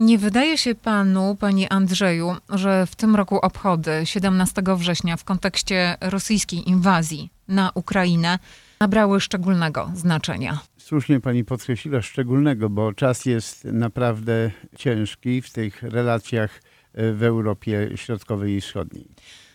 Nie wydaje się panu, panie Andrzeju, że w tym roku obchody 17 września w kontekście rosyjskiej inwazji na Ukrainę nabrały szczególnego znaczenia? Słusznie pani podkreśliła szczególnego, bo czas jest naprawdę ciężki w tych relacjach e, w Europie Środkowej i Wschodniej.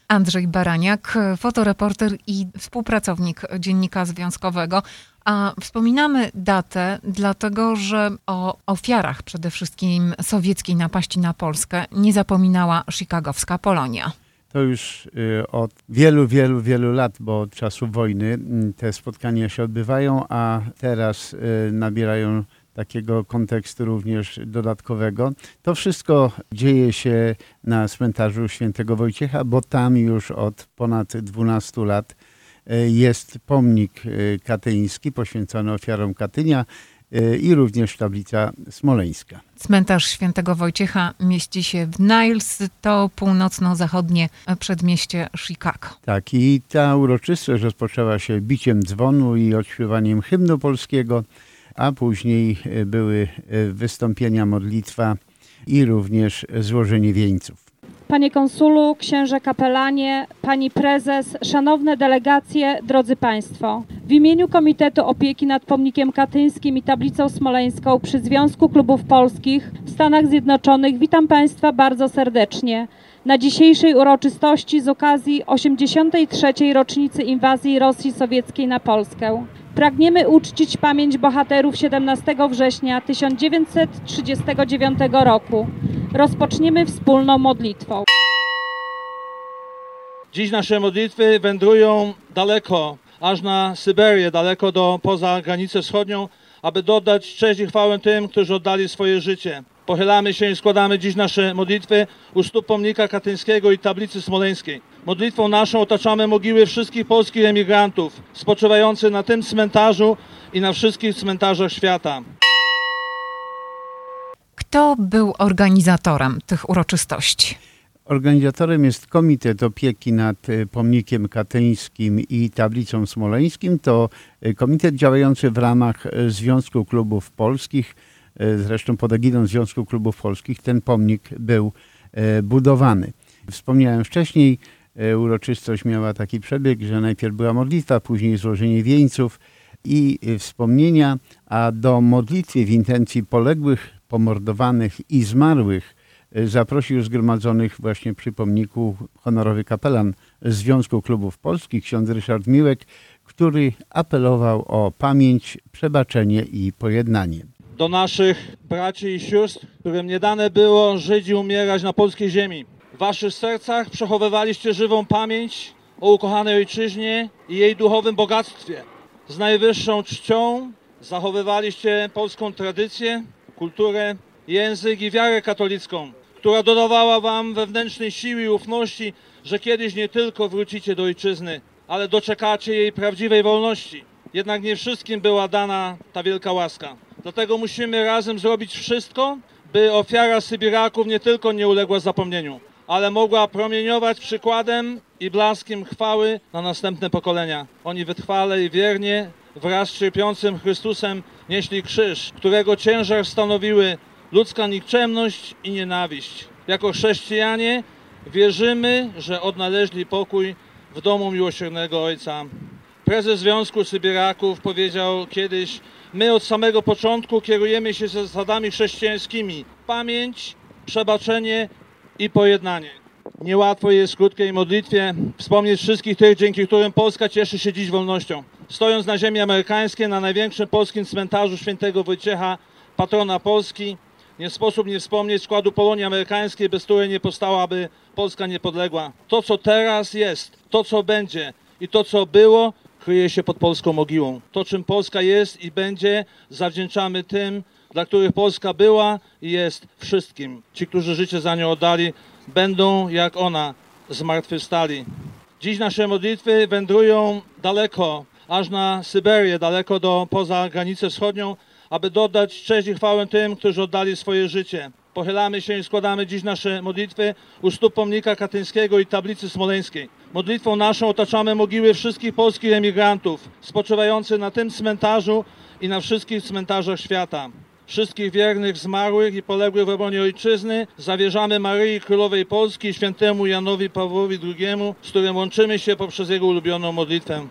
Andrzej Baraniak, fotoreporter i współpracownik Dziennika Związkowego. A wspominamy datę, dlatego że o ofiarach przede wszystkim sowieckiej napaści na Polskę nie zapominała chicagowska Polonia. To już y, od wielu, wielu, wielu lat, bo od czasu wojny mm, te spotkania się odbywają, a teraz y, nabierają takiego kontekstu również dodatkowego. To wszystko dzieje się na cmentarzu Świętego Wojciecha, bo tam już od ponad 12 lat jest pomnik e, katyński poświęcony ofiarom Katynia e, i również tablica smoleńska. Cmentarz Świętego Wojciecha mieści się w Niles, to północno-zachodnie przedmieście Chicago. Tak, i ta uroczystość rozpoczęła się biciem dzwonu i odśpiewaniem hymnu polskiego a później e, były e, wystąpienia, modlitwa i również złożenie wieńców. Panie konsulu, księże kapelanie, pani prezes, szanowne delegacje, drodzy państwo. W imieniu Komitetu Opieki nad Pomnikiem Katyńskim i Tablicą Smoleńską przy Związku Klubów Polskich w Stanach Zjednoczonych witam państwa bardzo serdecznie na dzisiejszej uroczystości z okazji 83. rocznicy inwazji Rosji Sowieckiej na Polskę. Pragniemy uczcić pamięć bohaterów 17 września 1939 roku. Rozpoczniemy wspólną modlitwą. Dziś nasze modlitwy wędrują daleko, aż na Syberię, daleko do poza granicę wschodnią, aby dodać cześć i chwałę tym, którzy oddali swoje życie. Pochylamy się i składamy dziś nasze modlitwy u stóp pomnika katyńskiego i tablicy smoleńskiej. Modlitwą naszą otaczamy mogiły wszystkich polskich emigrantów spoczywających na tym cmentarzu i na wszystkich cmentarzach świata. Kto był organizatorem tych uroczystości? Organizatorem jest Komitet Opieki nad e, Pomnikiem Katyńskim i Tablicą Smoleńskim. To e, komitet działający w ramach e, Związku Klubów Polskich, zresztą pod egidą Związku Klubów Polskich ten pomnik był budowany. Wspomniałem wcześniej, uroczystość miała taki przebieg, że najpierw była modlitwa, później złożenie wieńców i wspomnienia, a do modlitwy w intencji poległych, pomordowanych i zmarłych zaprosił zgromadzonych właśnie przy pomniku honorowy kapelan Związku Klubów Polskich, ksiądz Ryszard Miłek, który apelował o pamięć, przebaczenie i pojednanie. Do naszych braci i sióstr, którym nie dane było żyć i umierać na polskiej ziemi. W waszych sercach przechowywaliście żywą pamięć o ukochanej ojczyźnie i jej duchowym bogactwie. Z najwyższą czcią zachowywaliście polską tradycję, kulturę, język i wiarę katolicką która dodawała wam wewnętrznej siły i ufności, że kiedyś nie tylko wrócicie do ojczyzny, ale doczekacie jej prawdziwej wolności. Jednak nie wszystkim była dana ta wielka łaska. Dlatego musimy razem zrobić wszystko, by ofiara Sybiraków nie tylko nie uległa zapomnieniu, ale mogła promieniować przykładem i blaskiem chwały na następne pokolenia. Oni wytrwale i wiernie wraz z cierpiącym Chrystusem nieśli krzyż, którego ciężar stanowiły ludzka nikczemność i nienawiść. Jako chrześcijanie wierzymy, że odnaleźli pokój w domu miłosiernego Ojca. Prezes Związku Sybieraków powiedział kiedyś, my od samego początku kierujemy się zasadami chrześcijańskimi. Pamięć, przebaczenie i pojednanie. Niełatwo jest w krótkiej modlitwie wspomnieć wszystkich tych, dzięki którym Polska cieszy się dziś wolnością. Stojąc na ziemi amerykańskiej, na największym polskim cmentarzu świętego Wojciecha, patrona Polski, nie sposób nie wspomnieć składu Polonii Amerykańskiej, bez której nie powstałaby Polska niepodległa. To, co teraz jest, to, co będzie i to, co było, kryje się pod polską mogiłą. To, czym Polska jest i będzie, zawdzięczamy tym, dla których Polska była i jest wszystkim. Ci, którzy życie za nią oddali, będą jak ona zmartwychwstali. Dziś nasze modlitwy wędrują daleko, aż na Syberię, daleko do poza granicę wschodnią, aby dodać cześć i chwałę tym, którzy oddali swoje życie. Pochylamy się i składamy dziś nasze modlitwy u stóp pomnika katyńskiego i tablicy smoleńskiej. Modlitwą naszą otaczamy mogiły wszystkich polskich emigrantów spoczywających na tym cmentarzu i na wszystkich cmentarzach świata. Wszystkich wiernych zmarłych i poległych w obronie ojczyzny zawierzamy Maryi Królowej Polski i świętemu Janowi Pawłowi II, z którym łączymy się poprzez jego ulubioną modlitwę.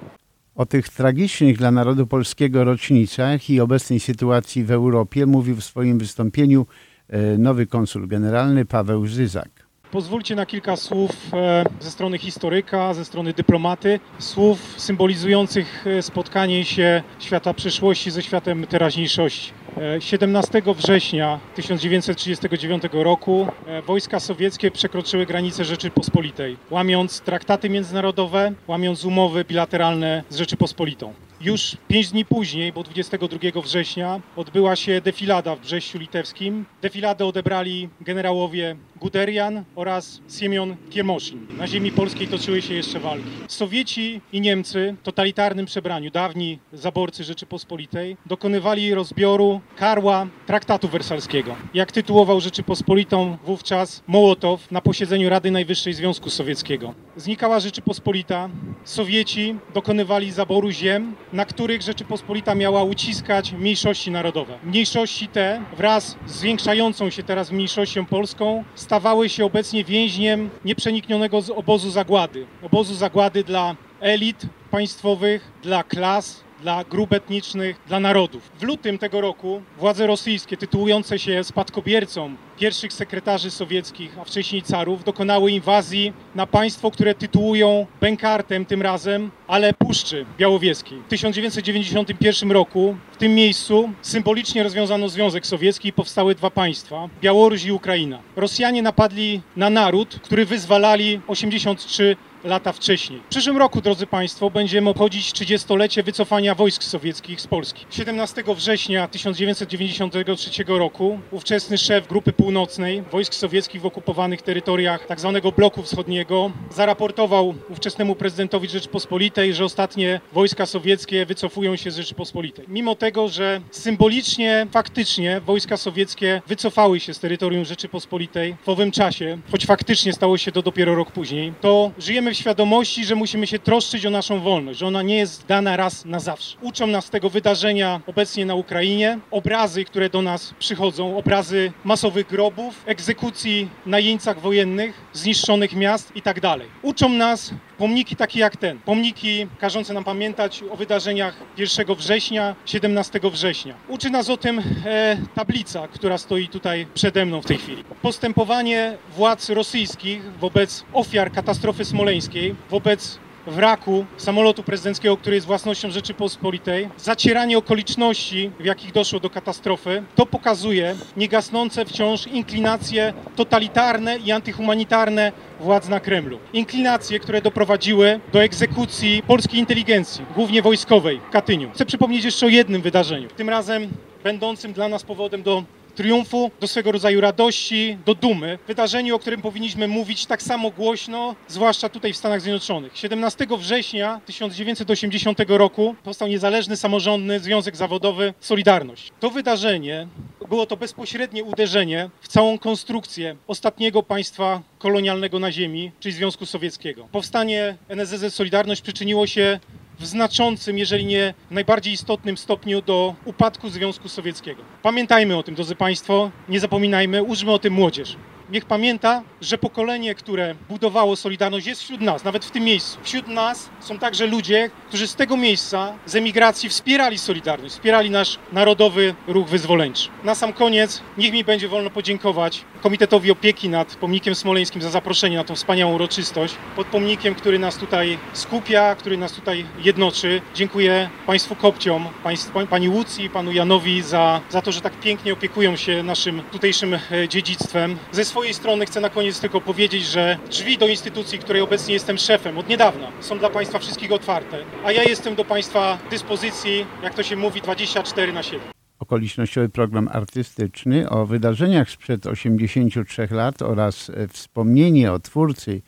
O tych tragicznych dla narodu polskiego rocznicach i obecnej sytuacji w Europie mówił w swoim wystąpieniu e, nowy konsul generalny Paweł Żyzak. Pozwólcie na kilka słów e, ze strony historyka, ze strony dyplomaty, słów symbolizujących e, spotkanie się świata przyszłości ze światem teraźniejszości. 17 września 1939 roku wojska sowieckie przekroczyły granice Rzeczypospolitej, łamiąc traktaty międzynarodowe, łamiąc umowy bilateralne z Rzeczypospolitą. Już pięć dni później, bo 22 września, odbyła się defilada w Brześciu Litewskim. Defiladę odebrali generałowie Guderian oraz Siemion Kiemoszin. Na ziemi polskiej toczyły się jeszcze walki. Sowieci i Niemcy w totalitarnym przebraniu, dawni zaborcy Rzeczypospolitej, dokonywali rozbioru karła traktatu wersalskiego. Jak tytułował Rzeczypospolitą wówczas Mołotow na posiedzeniu Rady Najwyższej Związku Sowieckiego. Znikała Rzeczypospolita, Sowieci dokonywali zaboru ziem, na których Rzeczypospolita miała uciskać mniejszości narodowe. Mniejszości te wraz z zwiększającą się teraz mniejszością polską stawały się obecnie więźniem nieprzeniknionego z obozu zagłady. Obozu zagłady dla elit państwowych, dla klas, dla grup etnicznych, dla narodów. W lutym tego roku władze rosyjskie, tytułujące się spadkobiercą pierwszych sekretarzy sowieckich, a wcześniej carów, dokonały inwazji na państwo, które tytułują Bękartem tym razem, ale Puszczy Białowieskiej. W 1991 roku w tym miejscu symbolicznie rozwiązano Związek Sowiecki i powstały dwa państwa, Białoruś i Ukraina. Rosjanie napadli na naród, który wyzwalali 83 lata wcześniej. W przyszłym roku, drodzy Państwo, będziemy obchodzić 30-lecie wycofania wojsk sowieckich z Polski. 17 września 1993 roku ówczesny szef Grupy Północnej wojsk sowieckich w okupowanych terytoriach tzw. Tak bloku wschodniego zaraportował ówczesnemu prezydentowi Rzeczypospolitej, że ostatnie wojska sowieckie wycofują się z Rzeczypospolitej. Mimo tego, że symbolicznie, faktycznie wojska sowieckie wycofały się z terytorium Rzeczypospolitej w owym czasie, choć faktycznie stało się to dopiero rok później, to żyjemy świadomości, że musimy się troszczyć o naszą wolność, że ona nie jest dana raz na zawsze. Uczą nas tego wydarzenia obecnie na Ukrainie, obrazy, które do nas przychodzą, obrazy masowych grobów, egzekucji na jeńcach wojennych, zniszczonych miast itd. Tak Uczą nas pomniki takie jak ten, pomniki każące nam pamiętać o wydarzeniach 1 września, 17 września. Uczy nas o tym e, tablica, która stoi tutaj przede mną w tej chwili. Postępowanie władz rosyjskich wobec ofiar katastrofy smoleńskiej, wobec wraku samolotu prezydenckiego, który jest własnością Rzeczypospolitej, zacieranie okoliczności, w jakich doszło do katastrofy, to pokazuje niegasnące wciąż inklinacje totalitarne i antyhumanitarne władz na Kremlu. Inklinacje, które doprowadziły do egzekucji polskiej inteligencji, głównie wojskowej w Katyniu. Chcę przypomnieć jeszcze o jednym wydarzeniu, tym razem będącym dla nas powodem do triumfu, do swego rodzaju radości, do dumy. Wydarzeniu, o którym powinniśmy mówić tak samo głośno, zwłaszcza tutaj w Stanach Zjednoczonych. 17 września 1980 roku powstał niezależny samorządny związek zawodowy Solidarność. To wydarzenie było to bezpośrednie uderzenie w całą konstrukcję ostatniego państwa kolonialnego na ziemi, czyli Związku Sowieckiego. Powstanie NSZZ Solidarność przyczyniło się w znaczącym, jeżeli nie najbardziej istotnym stopniu do upadku Związku Sowieckiego. Pamiętajmy o tym, drodzy Państwo, nie zapominajmy, użmy o tym młodzież niech pamięta, że pokolenie, które budowało Solidarność jest wśród nas, nawet w tym miejscu. Wśród nas są także ludzie, którzy z tego miejsca, z emigracji wspierali Solidarność, wspierali nasz narodowy ruch wyzwoleńczy. Na sam koniec niech mi będzie wolno podziękować Komitetowi Opieki nad Pomnikiem Smoleńskim za zaproszenie na tą wspaniałą uroczystość. Pod pomnikiem, który nas tutaj skupia, który nas tutaj jednoczy. Dziękuję Państwu kopciom, państw, Pani Łucji, Panu Janowi za, za to, że tak pięknie opiekują się naszym tutejszym e, dziedzictwem. Ze swojej strony chcę na koniec tylko powiedzieć, że drzwi do instytucji, której obecnie jestem szefem od niedawna, są dla Państwa wszystkich otwarte, a ja jestem do Państwa dyspozycji, jak to się mówi, 24 na 7 okolicznościowy program artystyczny o wydarzeniach sprzed 83 lat oraz e, wspomnienie o twórcy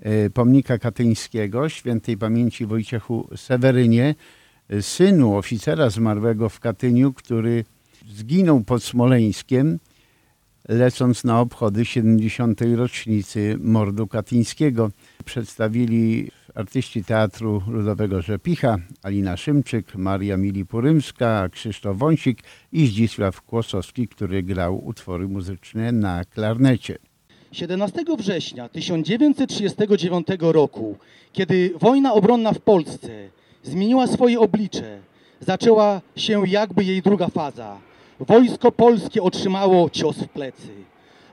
e, pomnika katyńskiego, świętej pamięci Wojciechu Sewerynie, synu oficera zmarłego w Katyniu, który zginął pod Smoleńskiem lecąc na obchody 70. rocznicy mordu katyńskiego. Przedstawili artyści Teatru Ludowego Rzepicha, Alina Szymczyk, Maria Mili-Purymska, Krzysztof Wąsik i Zdzisław Kłosowski, który grał utwory muzyczne na klarnecie. 17 września 1939 roku, kiedy wojna obronna w Polsce zmieniła swoje oblicze, zaczęła się jakby jej druga faza. Wojsko polskie otrzymało cios w plecy.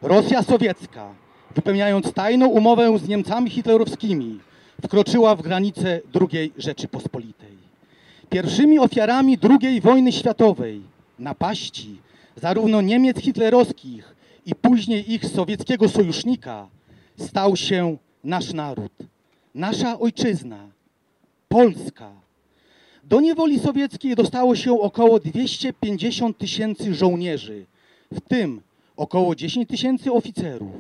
Rosja sowiecka, wypełniając tajną umowę z Niemcami hitlerowskimi, wkroczyła w granice II Rzeczypospolitej. Pierwszymi ofiarami II wojny światowej, napaści zarówno Niemiec hitlerowskich, i później ich sowieckiego sojusznika stał się nasz naród, nasza ojczyzna, Polska. Do niewoli sowieckiej dostało się około 250 tysięcy żołnierzy, w tym około 10 tysięcy oficerów.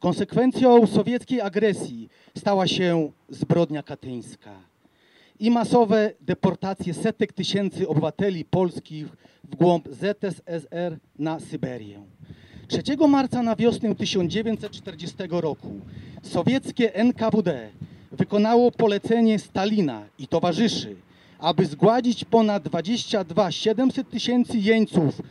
Konsekwencją sowieckiej agresji stała się zbrodnia katyńska i masowe deportacje setek tysięcy obywateli polskich w głąb ZSSR na Syberię. 3 marca na wiosnę 1940 roku sowieckie NKWD wykonało polecenie Stalina i towarzyszy, aby zgładzić ponad 22 700 tysięcy jeńców,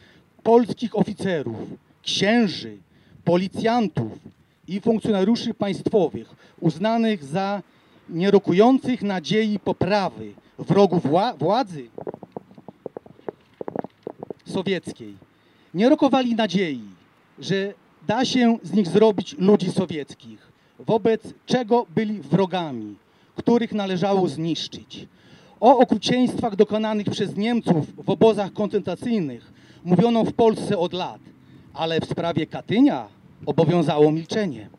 polskich oficerów, księży, policjantów i funkcjonariuszy państwowych uznanych za nierokujących nadziei poprawy wrogów wła władzy sowieckiej. Nie rokowali nadziei, że da się z nich zrobić ludzi sowieckich, wobec czego byli wrogami, których należało zniszczyć. O okrucieństwach dokonanych przez Niemców w obozach koncentracyjnych mówiono w Polsce od lat, ale w sprawie Katynia obowiązało milczenie.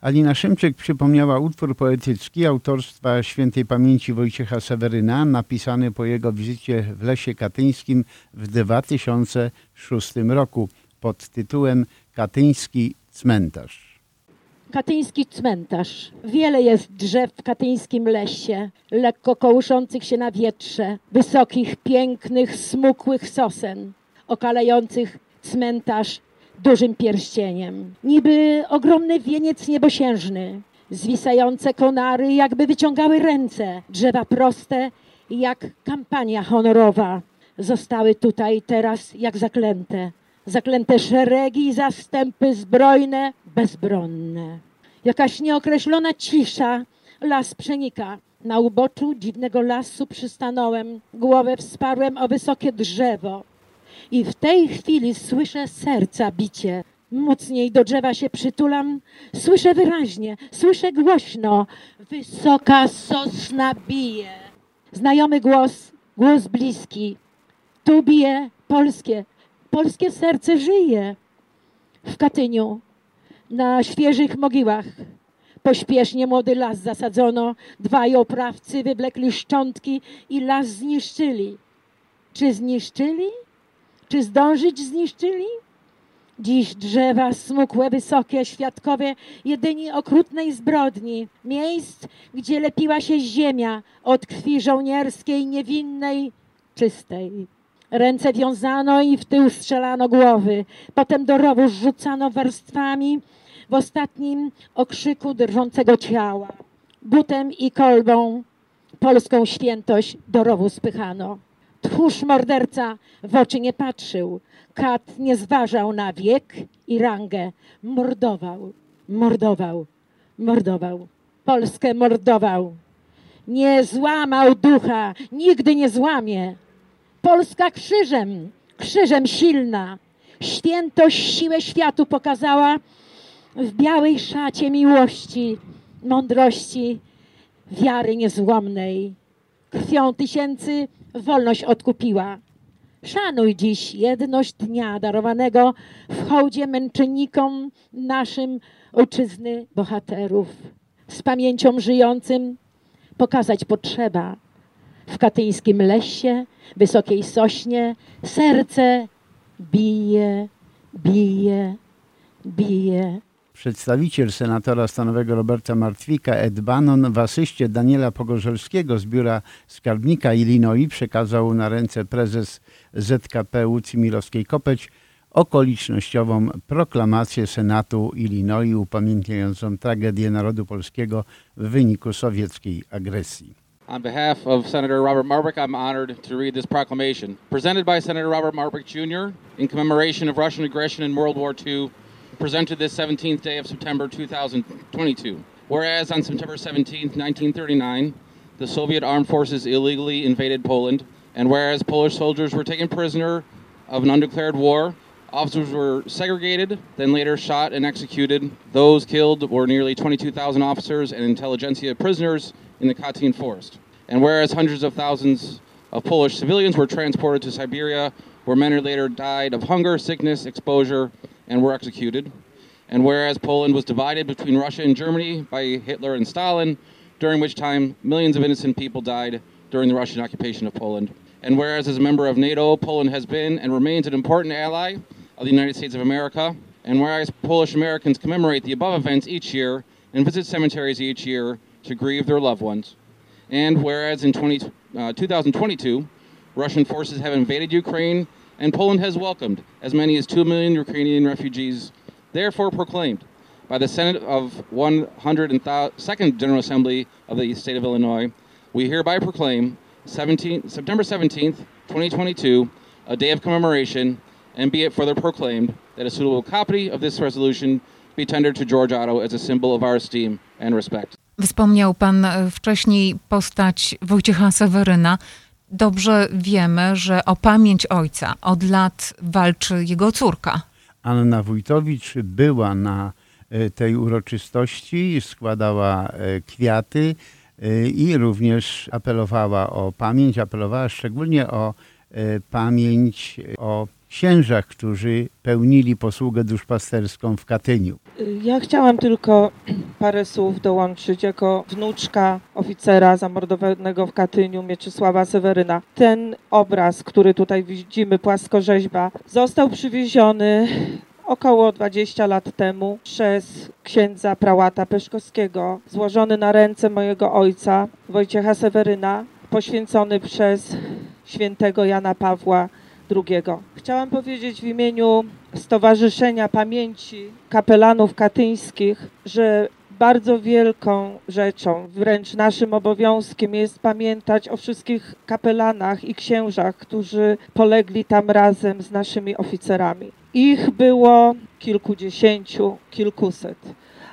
Alina Szymczyk przypomniała utwór poetycki autorstwa świętej pamięci Wojciecha Seweryna, napisany po jego wizycie w Lesie Katyńskim w 2006 roku pod tytułem Katyński cmentarz. Katyński cmentarz. Wiele jest drzew w katyńskim lesie, lekko kołyszących się na wietrze, wysokich, pięknych, smukłych sosen, okalających cmentarz dużym pierścieniem. Niby ogromny wieniec niebosiężny, zwisające konary jakby wyciągały ręce, drzewa proste jak kampania honorowa. Zostały tutaj teraz jak zaklęte zaklęte szeregi zastępy zbrojne, bezbronne. Jakaś nieokreślona cisza las przenika. Na uboczu dziwnego lasu przystanąłem, głowę wsparłem o wysokie drzewo. I w tej chwili słyszę serca bicie. Mocniej do drzewa się przytulam, słyszę wyraźnie, słyszę głośno. Wysoka sosna bije. Znajomy głos, głos bliski. Tu bije polskie, polskie serce żyje w Katyniu, na świeżych mogiłach. Pośpiesznie młody las zasadzono, dwaj oprawcy wywlekli szczątki i las zniszczyli. Czy zniszczyli? Czy zdążyć zniszczyli? Dziś drzewa smukłe, wysokie, świadkowie jedynie okrutnej zbrodni, miejsc, gdzie lepiła się ziemia od krwi żołnierskiej, niewinnej, czystej. Ręce wiązano i w tył strzelano głowy. Potem do rowu rzucano warstwami w ostatnim okrzyku drżącego ciała. Butem i kolbą polską świętość do rowu spychano. Tchórz morderca w oczy nie patrzył. Kat nie zważał na wiek i rangę. Mordował, mordował, mordował. Polskę mordował. Nie złamał ducha, nigdy nie złamie. Polska krzyżem, krzyżem silna. Świętość siłę światu pokazała w białej szacie miłości, mądrości, wiary niezłomnej. Krwią tysięcy wolność odkupiła. Szanuj dziś jedność dnia darowanego w hołdzie męczennikom naszym ojczyzny bohaterów. Z pamięcią żyjącym pokazać potrzeba w katyńskim lesie, wysokiej sośnie, serce bije, bije, bije. Przedstawiciel senatora stanowego Roberta Martwika Ed Bannon w asyście Daniela Pogorzelskiego z biura skarbnika Illinois przekazał na ręce prezes ZKP Łucji Milowskiej-Kopeć okolicznościową proklamację Senatu Illinois upamiętniającą tragedię narodu polskiego w wyniku sowieckiej agresji. On behalf of Senator Robert Marbeck, I'm honored to read this proclamation. Presented by Senator Robert Marbeck Jr. in commemoration of Russian aggression in World War II, presented this 17th day of September 2022. Whereas on September 17th, 1939, the Soviet armed forces illegally invaded Poland, and whereas Polish soldiers were taken prisoner of an undeclared war, officers were segregated, then later shot and executed. Those killed were nearly 22,000 officers and intelligentsia prisoners in the Katyn forest. And whereas hundreds of thousands of Polish civilians were transported to Siberia, where many later died of hunger, sickness, exposure, and were executed. And whereas Poland was divided between Russia and Germany by Hitler and Stalin, during which time millions of innocent people died during the Russian occupation of Poland. And whereas as a member of NATO, Poland has been and remains an important ally of the United States of America, and whereas Polish Americans commemorate the above events each year and visit cemeteries each year to grieve their loved ones, and whereas in 20, uh, 2022, Russian forces have invaded Ukraine and Poland has welcomed as many as 2 million Ukrainian refugees, therefore proclaimed by the Senate of 102nd General Assembly of the State of Illinois, we hereby proclaim 17, September 17th, 2022, a day of commemoration, and be it further proclaimed that a suitable copy of this resolution be tendered to George Otto as a symbol of our esteem and respect. Wspomniał pan wcześniej postać Wojciecha Seweryna. Dobrze wiemy, że o pamięć ojca od lat walczy jego córka. Anna Wójtowicz była na e, tej uroczystości, składała e, kwiaty e, i również apelowała o pamięć, apelowała szczególnie o pamięć o księżach, którzy pełnili posługę duszpasterską w Katyniu. Ja chciałam tylko parę słów dołączyć jako wnuczka oficera zamordowanego w Katyniu Mieczysława Seweryna. Ten obraz, który tutaj widzimy, płaskorzeźba, został przywieziony około 20 lat temu przez księdza prałata Peszkowskiego, złożony na ręce mojego ojca Wojciecha Seweryna, poświęcony przez świętego Jana Pawła II. Chciałam powiedzieć w imieniu Stowarzyszenia Pamięci Kapelanów Katyńskich, że bardzo wielką rzeczą, wręcz naszym obowiązkiem jest pamiętać o wszystkich kapelanach i księżach, którzy polegli tam razem z naszymi oficerami. Ich było kilkudziesięciu, kilkuset,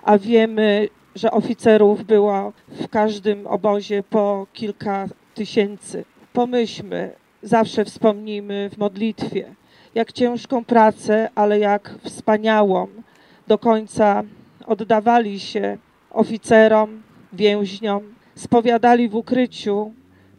a wiemy, że oficerów było w każdym obozie po kilka tysięcy. Pomyślmy, zawsze wspomnimy w modlitwie, jak ciężką pracę, ale jak wspaniałą do końca oddawali się oficerom, więźniom, spowiadali w ukryciu,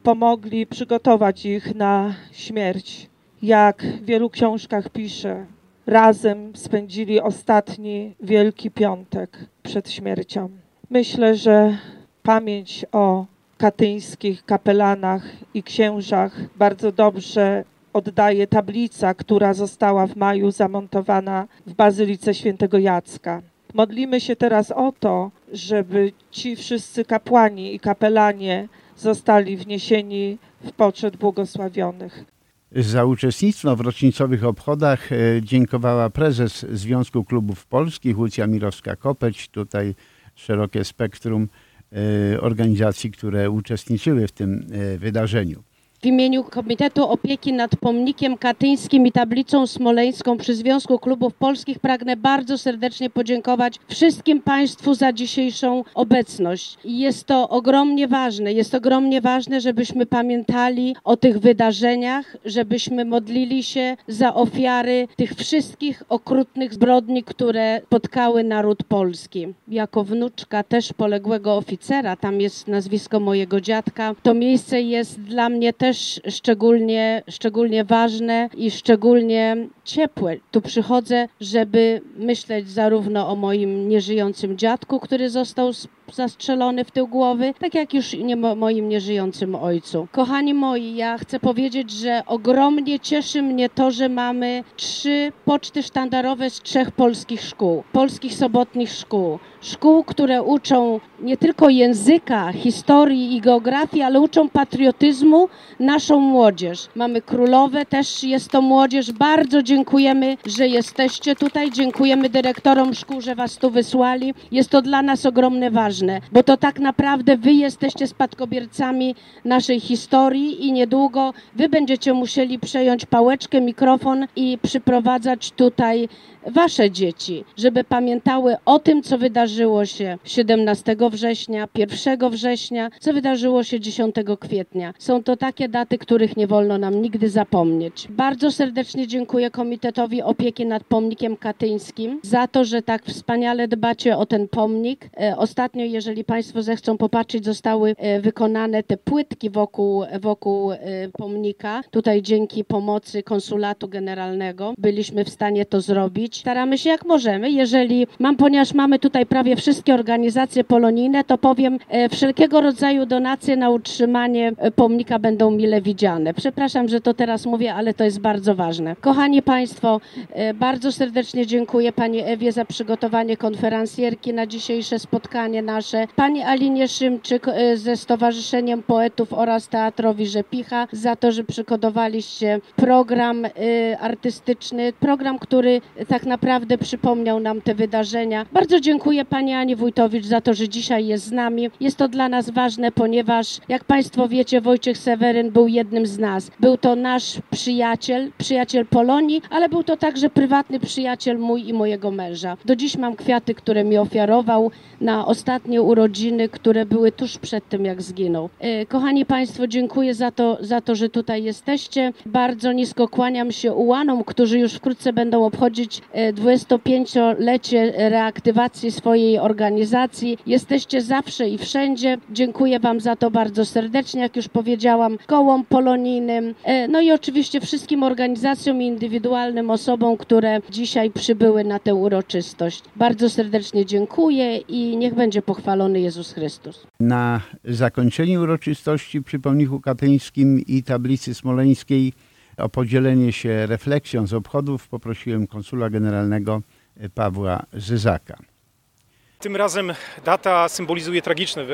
pomogli przygotować ich na śmierć. Jak w wielu książkach pisze, razem spędzili ostatni Wielki Piątek przed śmiercią. Myślę, że pamięć o katyńskich kapelanach i księżach bardzo dobrze oddaje tablica, która została w maju zamontowana w Bazylice Świętego Jacka. Modlimy się teraz o to, żeby ci wszyscy kapłani i kapelanie zostali wniesieni w poczet błogosławionych. Za uczestnictwo w rocznicowych obchodach e, dziękowała prezes Związku Klubów Polskich Lucja Mirowska-Kopeć. Tutaj szerokie spektrum organizacji, które uczestniczyły w tym e, wydarzeniu. W imieniu Komitetu Opieki nad Pomnikiem Katyńskim i Tablicą Smoleńską przy Związku Klubów Polskich pragnę bardzo serdecznie podziękować wszystkim Państwu za dzisiejszą obecność. Jest to ogromnie ważne, jest ogromnie ważne, żebyśmy pamiętali o tych wydarzeniach, żebyśmy modlili się za ofiary tych wszystkich okrutnych zbrodni, które spotkały naród polski. Jako wnuczka też poległego oficera, tam jest nazwisko mojego dziadka, to miejsce jest dla mnie też też szczególnie, szczególnie ważne i szczególnie ciepłe. Tu przychodzę, żeby myśleć zarówno o moim nieżyjącym dziadku, który został zastrzelony w tył głowy, tak jak już nie mo moim nieżyjącym ojcu. Kochani moi, ja chcę powiedzieć, że ogromnie cieszy mnie to, że mamy trzy poczty sztandarowe z trzech polskich szkół, polskich sobotnich szkół. Szkół, które uczą nie tylko języka, historii i geografii, ale uczą patriotyzmu naszą młodzież. Mamy królowe, też jest to młodzież. Bardzo dziękujemy, że jesteście tutaj. Dziękujemy dyrektorom szkół, że was tu wysłali. Jest to dla nas ogromnie ważne, bo to tak naprawdę wy jesteście spadkobiercami naszej historii i niedługo wy będziecie musieli przejąć pałeczkę, mikrofon i przyprowadzać tutaj wasze dzieci, żeby pamiętały o tym, co wydarzyło się 17 września, 1 września, co wydarzyło się 10 kwietnia. Są to takie daty, których nie wolno nam nigdy zapomnieć. Bardzo serdecznie dziękuję Komitetowi Opieki nad Pomnikiem Katyńskim za to, że tak wspaniale dbacie o ten pomnik. E, jeżeli Państwo zechcą popatrzeć, zostały e, wykonane te płytki wokół, wokół e, pomnika. Tutaj dzięki pomocy konsulatu generalnego byliśmy w stanie to zrobić. Staramy się jak możemy. Jeżeli mam, ponieważ mamy tutaj prawie wszystkie organizacje polonijne, to powiem, e, wszelkiego rodzaju donacje na utrzymanie pomnika będą mile widziane. Przepraszam, że to teraz mówię, ale to jest bardzo ważne. Kochani Państwo, bardzo serdecznie dziękuję Pani Ewie za przygotowanie konferencjerki na dzisiejsze spotkanie nasze, Pani Alinie Szymczyk ze Stowarzyszeniem Poetów oraz Teatrowi Rzepicha za to, że przygotowaliście program artystyczny, program, który tak naprawdę przypomniał nam te wydarzenia. Bardzo dziękuję Pani Ani Wójtowicz za to, że dzisiaj jest z nami. Jest to dla nas ważne, ponieważ jak Państwo wiecie, Wojciech Seweryn był jednym z nas. Był to nasz przyjaciel, przyjaciel Polonii, ale był to także prywatny przyjaciel mój i mojego męża. Do dziś mam kwiaty, które mi ofiarował na ostatnie urodziny, które były tuż przed tym, jak zginął. E, kochani Państwo, dziękuję za to, za to, że tutaj jesteście. Bardzo nisko kłaniam się ułanom, którzy już wkrótce będą obchodzić 25-lecie reaktywacji swojej organizacji. Jesteście zawsze i wszędzie. Dziękuję Wam za to bardzo serdecznie, jak już powiedziałam, kołom polonijnym, e, no i oczywiście wszystkim organizacjom i indywidualnym osobom, które dzisiaj przybyły na tę uroczystość. Bardzo serdecznie dziękuję i niech będzie pochwalony Jezus Chrystus. Na zakończenie uroczystości przy pomniku katyńskim i tablicy smoleńskiej o podzielenie się refleksją z obchodów poprosiłem konsula generalnego Pawła Zyzaka. Tym razem data symbolizuje tragiczne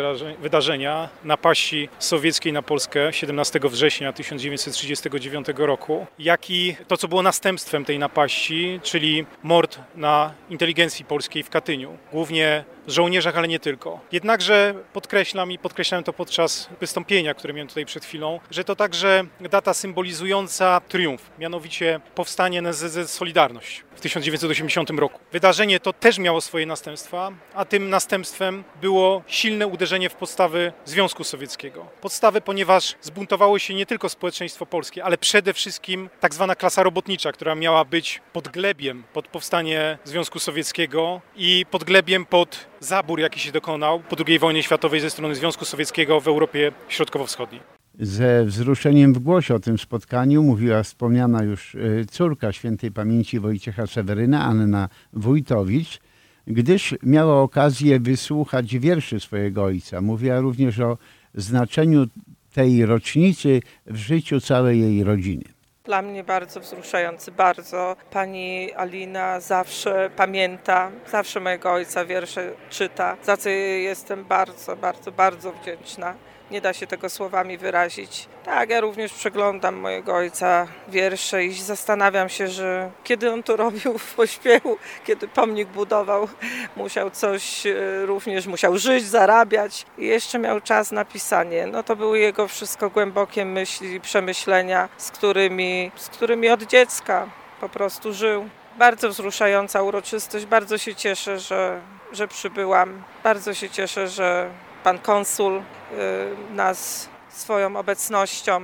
wydarzenia napaści sowieckiej na Polskę 17 września 1939 roku, jak i to, co było następstwem tej napaści, czyli mord na inteligencji polskiej w Katyniu, głównie żołnierzach, ale nie tylko. Jednakże podkreślam i podkreślałem to podczas wystąpienia, które miałem tutaj przed chwilą, że to także data symbolizująca triumf, mianowicie powstanie NSZZ Solidarność w 1980 roku. Wydarzenie to też miało swoje następstwa, a tym następstwem było silne uderzenie w podstawy Związku Sowieckiego. Podstawy, ponieważ zbuntowało się nie tylko społeczeństwo polskie, ale przede wszystkim tak zwana klasa robotnicza, która miała być podglebiem pod powstanie Związku Sowieckiego i podglebiem pod zabór, jaki się dokonał po II wojnie światowej ze strony Związku Sowieckiego w Europie Środkowo-Wschodniej. Ze wzruszeniem w głosie o tym spotkaniu mówiła wspomniana już y, córka świętej pamięci Wojciecha Seweryna, Anna Wójtowicz, gdyż miała okazję wysłuchać wierszy swojego ojca. Mówiła również o znaczeniu tej rocznicy w życiu całej jej rodziny. Dla mnie bardzo wzruszający, bardzo. Pani Alina zawsze pamięta, zawsze mojego ojca wiersze czyta, za co jestem bardzo, bardzo, bardzo wdzięczna. Nie da się tego słowami wyrazić. Tak, ja również przeglądam mojego ojca wiersze i zastanawiam się, że kiedy on to robił w pośpiechu, kiedy pomnik budował, musiał coś e, również, musiał żyć, zarabiać i jeszcze miał czas na pisanie. No to były jego wszystko głębokie myśli, przemyślenia, z którymi, z którymi od dziecka po prostu żył. Bardzo wzruszająca uroczystość, bardzo się cieszę, że, że przybyłam. Bardzo się cieszę, że pan konsul y, nas swoją obecnością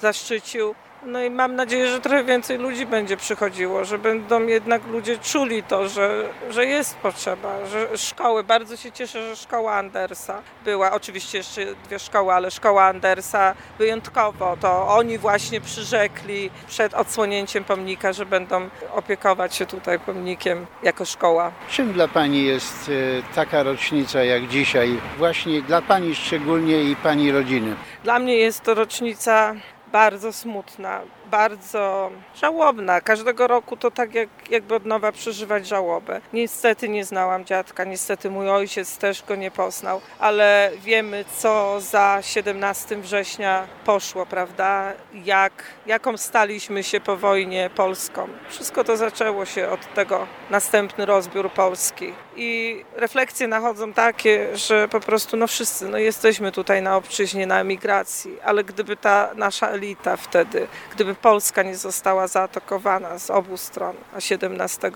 zaszczycił. No i mam nadzieję, że trochę więcej ludzi będzie przychodziło, że będą jednak ludzie czuli to, że, że jest potrzeba, że szkoły, bardzo się cieszę, że szkoła Andersa była, oczywiście jeszcze dwie szkoły, ale szkoła Andersa wyjątkowo, to oni właśnie przyrzekli przed odsłonięciem pomnika, że będą opiekować się tutaj pomnikiem jako szkoła. Czym dla Pani jest e, taka rocznica jak dzisiaj? Właśnie dla Pani szczególnie i Pani rodziny. Dla mnie jest to rocznica bardzo smutna, bardzo żałobna. Każdego roku to tak jak, jakby od nowa przeżywać żałobę. Niestety nie znałam dziadka, niestety mój ojciec też go nie poznał, ale wiemy co za 17 września poszło, prawda? Jak, jaką staliśmy się po wojnie polską. Wszystko to zaczęło się od tego następny rozbiór Polski. I refleksje nachodzą takie, że po prostu no wszyscy no jesteśmy tutaj na obczyźnie, na emigracji, ale gdyby ta nasza elita wtedy, gdyby Polska nie została zaatakowana z obu stron, a 17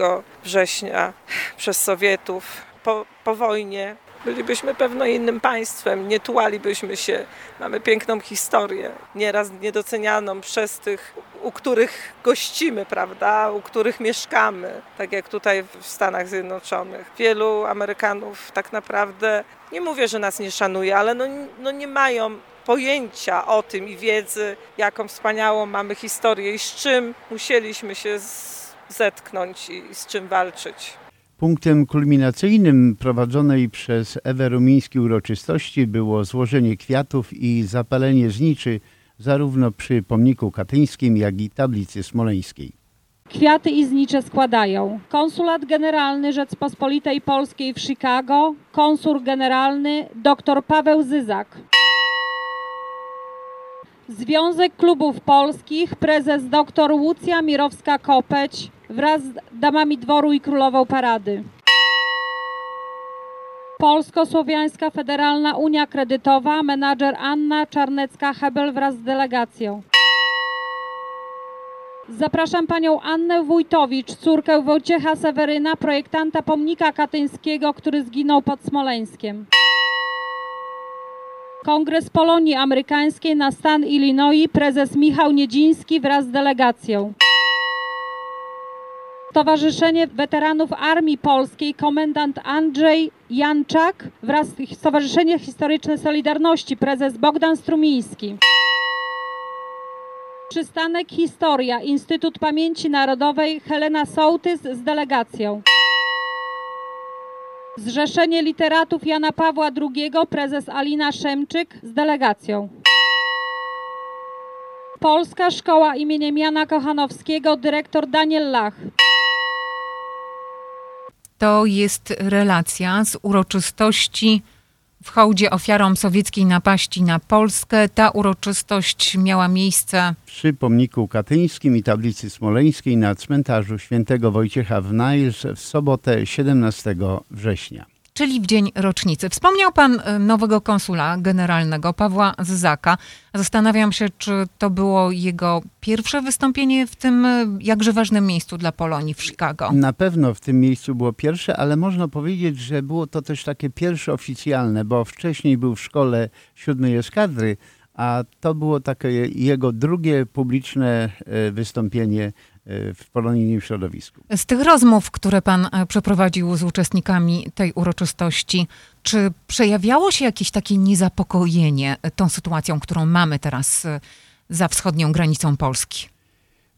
września przez Sowietów po, po wojnie bylibyśmy pewno innym państwem, nie tułalibyśmy się. Mamy piękną historię, nieraz niedocenianą przez tych, u których gościmy, prawda, u których mieszkamy, tak jak tutaj w Stanach Zjednoczonych. Wielu Amerykanów tak naprawdę, nie mówię, że nas nie szanuje, ale no, no nie mają pojęcia o tym i wiedzy, jaką wspaniałą mamy historię i z czym musieliśmy się zetknąć i z czym walczyć. Punktem kulminacyjnym prowadzonej przez Ewę Rumiński uroczystości było złożenie kwiatów i zapalenie zniczy zarówno przy pomniku katyńskim, jak i tablicy smoleńskiej. Kwiaty i znicze składają Konsulat Generalny Rzeczpospolitej Polskiej w Chicago, konsul generalny dr Paweł Zyzak. Związek Klubów Polskich, prezes dr Łucja Mirowska-Kopeć wraz z damami dworu i królową parady. Polsko-Słowiańska Federalna Unia Kredytowa, menadżer Anna Czarnecka-Hebel wraz z delegacją. Zapraszam panią Annę Wójtowicz, córkę Wojciecha Seweryna, projektanta pomnika katyńskiego, który zginął pod Smoleńskiem. Kongres Polonii Amerykańskiej na stan Illinois, prezes Michał Niedziński wraz z delegacją. Stowarzyszenie Weteranów Armii Polskiej, komendant Andrzej Janczak wraz z Stowarzyszenie Historyczne Solidarności, prezes Bogdan Strumiński. Przystanek Historia, Instytut Pamięci Narodowej Helena Sołtys z delegacją. Zrzeszenie Literatów Jana Pawła II, prezes Alina Szemczyk z delegacją. Polska Szkoła imieniem Jana Kochanowskiego, dyrektor Daniel Lach. To jest relacja z uroczystości w hołdzie ofiarom sowieckiej napaści na Polskę. Ta uroczystość miała miejsce Przy pomniku katyńskim i tablicy smoleńskiej na cmentarzu świętego Wojciecha w Niles w sobotę 17 września. Czyli w dzień rocznicy. Wspomniał pan e, nowego konsula generalnego Pawła Zyzaka. Zastanawiam się, czy to było jego pierwsze wystąpienie w tym e, jakże ważnym miejscu dla Polonii w Chicago. Na pewno w tym miejscu było pierwsze, ale można powiedzieć, że było to też takie pierwsze oficjalne, bo wcześniej był w szkole siódmej eskadry, a to było takie jego drugie publiczne e, wystąpienie w polonijnym środowisku. Z tych rozmów, które pan e, przeprowadził z uczestnikami tej uroczystości, czy przejawiało się jakieś takie niezapokojenie e, tą sytuacją, którą mamy teraz e, za wschodnią granicą Polski?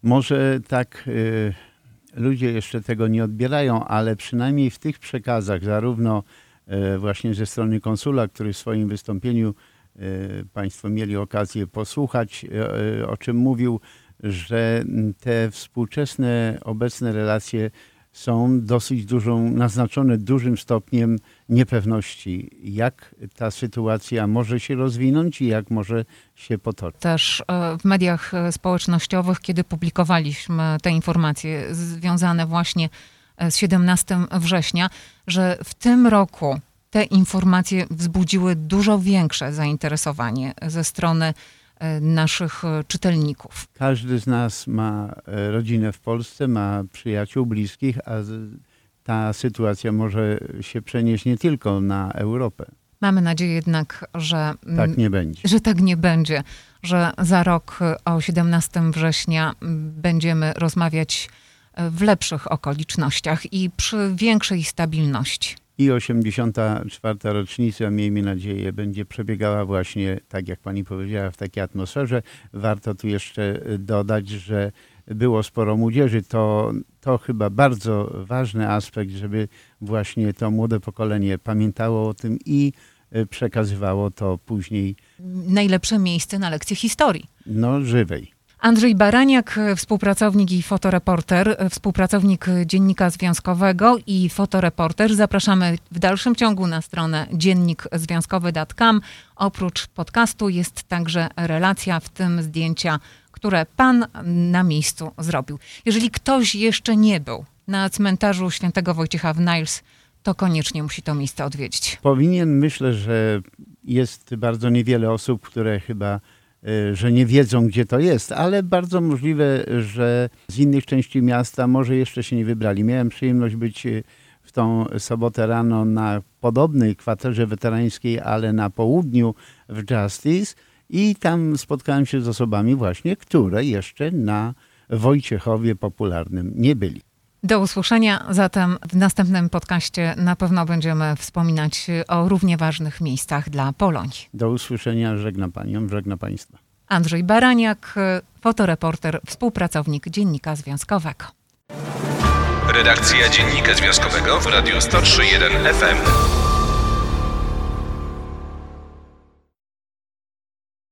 Może tak y, ludzie jeszcze tego nie odbierają, ale przynajmniej w tych przekazach, zarówno y, właśnie ze strony konsula, który w swoim wystąpieniu y, Państwo mieli okazję posłuchać, o czym mówił, że te współczesne, obecne relacje są dosyć dużą, naznaczone dużym stopniem niepewności, jak ta sytuacja może się rozwinąć i jak może się potoczyć. Też e, w mediach e, społecznościowych, kiedy publikowaliśmy te informacje związane właśnie e, z 17 września, że w tym roku te informacje wzbudziły dużo większe zainteresowanie ze strony naszych e, czytelników. Każdy z nas ma e, rodzinę w Polsce, ma przyjaciół bliskich, a ta sytuacja może się przenieść nie tylko na Europę. Mamy nadzieję jednak, że Tak nie będzie. że tak nie będzie, że za rok o 17 września będziemy rozmawiać w lepszych okolicznościach i przy większej stabilności. I 84. rocznica, miejmy nadzieję, będzie przebiegała właśnie, tak jak pani powiedziała, w takiej atmosferze. Warto tu jeszcze dodać, że było sporo młodzieży. To, to chyba bardzo ważny aspekt, żeby właśnie to młode pokolenie pamiętało o tym i e, przekazywało to później Najlepsze miejsce na lekcję historii. no, żywej. Andrzej Baraniak, współpracownik i fotoreporter, współpracownik Dziennika Związkowego i fotoreporter. Zapraszamy w dalszym ciągu na stronę dziennikzwiązkowy.com. Oprócz podcastu jest także relacja, w tym zdjęcia, które pan na miejscu zrobił. Jeżeli ktoś jeszcze nie był na cmentarzu świętego Wojciecha w Niles, to koniecznie musi to miejsce odwiedzić. Powinien, myślę, że jest bardzo niewiele osób, które chyba, że nie wiedzą, gdzie to jest, ale bardzo możliwe, że z innych części miasta może jeszcze się nie wybrali. Miałem przyjemność być e, w tą sobotę rano na podobnej kwaterze weterańskiej, ale na południu w Justice i tam spotkałem się z osobami właśnie, które jeszcze na Wojciechowie popularnym nie byli. Do usłyszenia zatem w następnym podcaście na pewno będziemy wspominać o równie ważnych miejscach dla Polonii. Do usłyszenia, żegna Panią, żegna Państwa. Andrzej Baraniak, fotoreporter, współpracownik Dziennika Związkowego. Redakcja Dziennika Związkowego w Radiu 103.1 FM.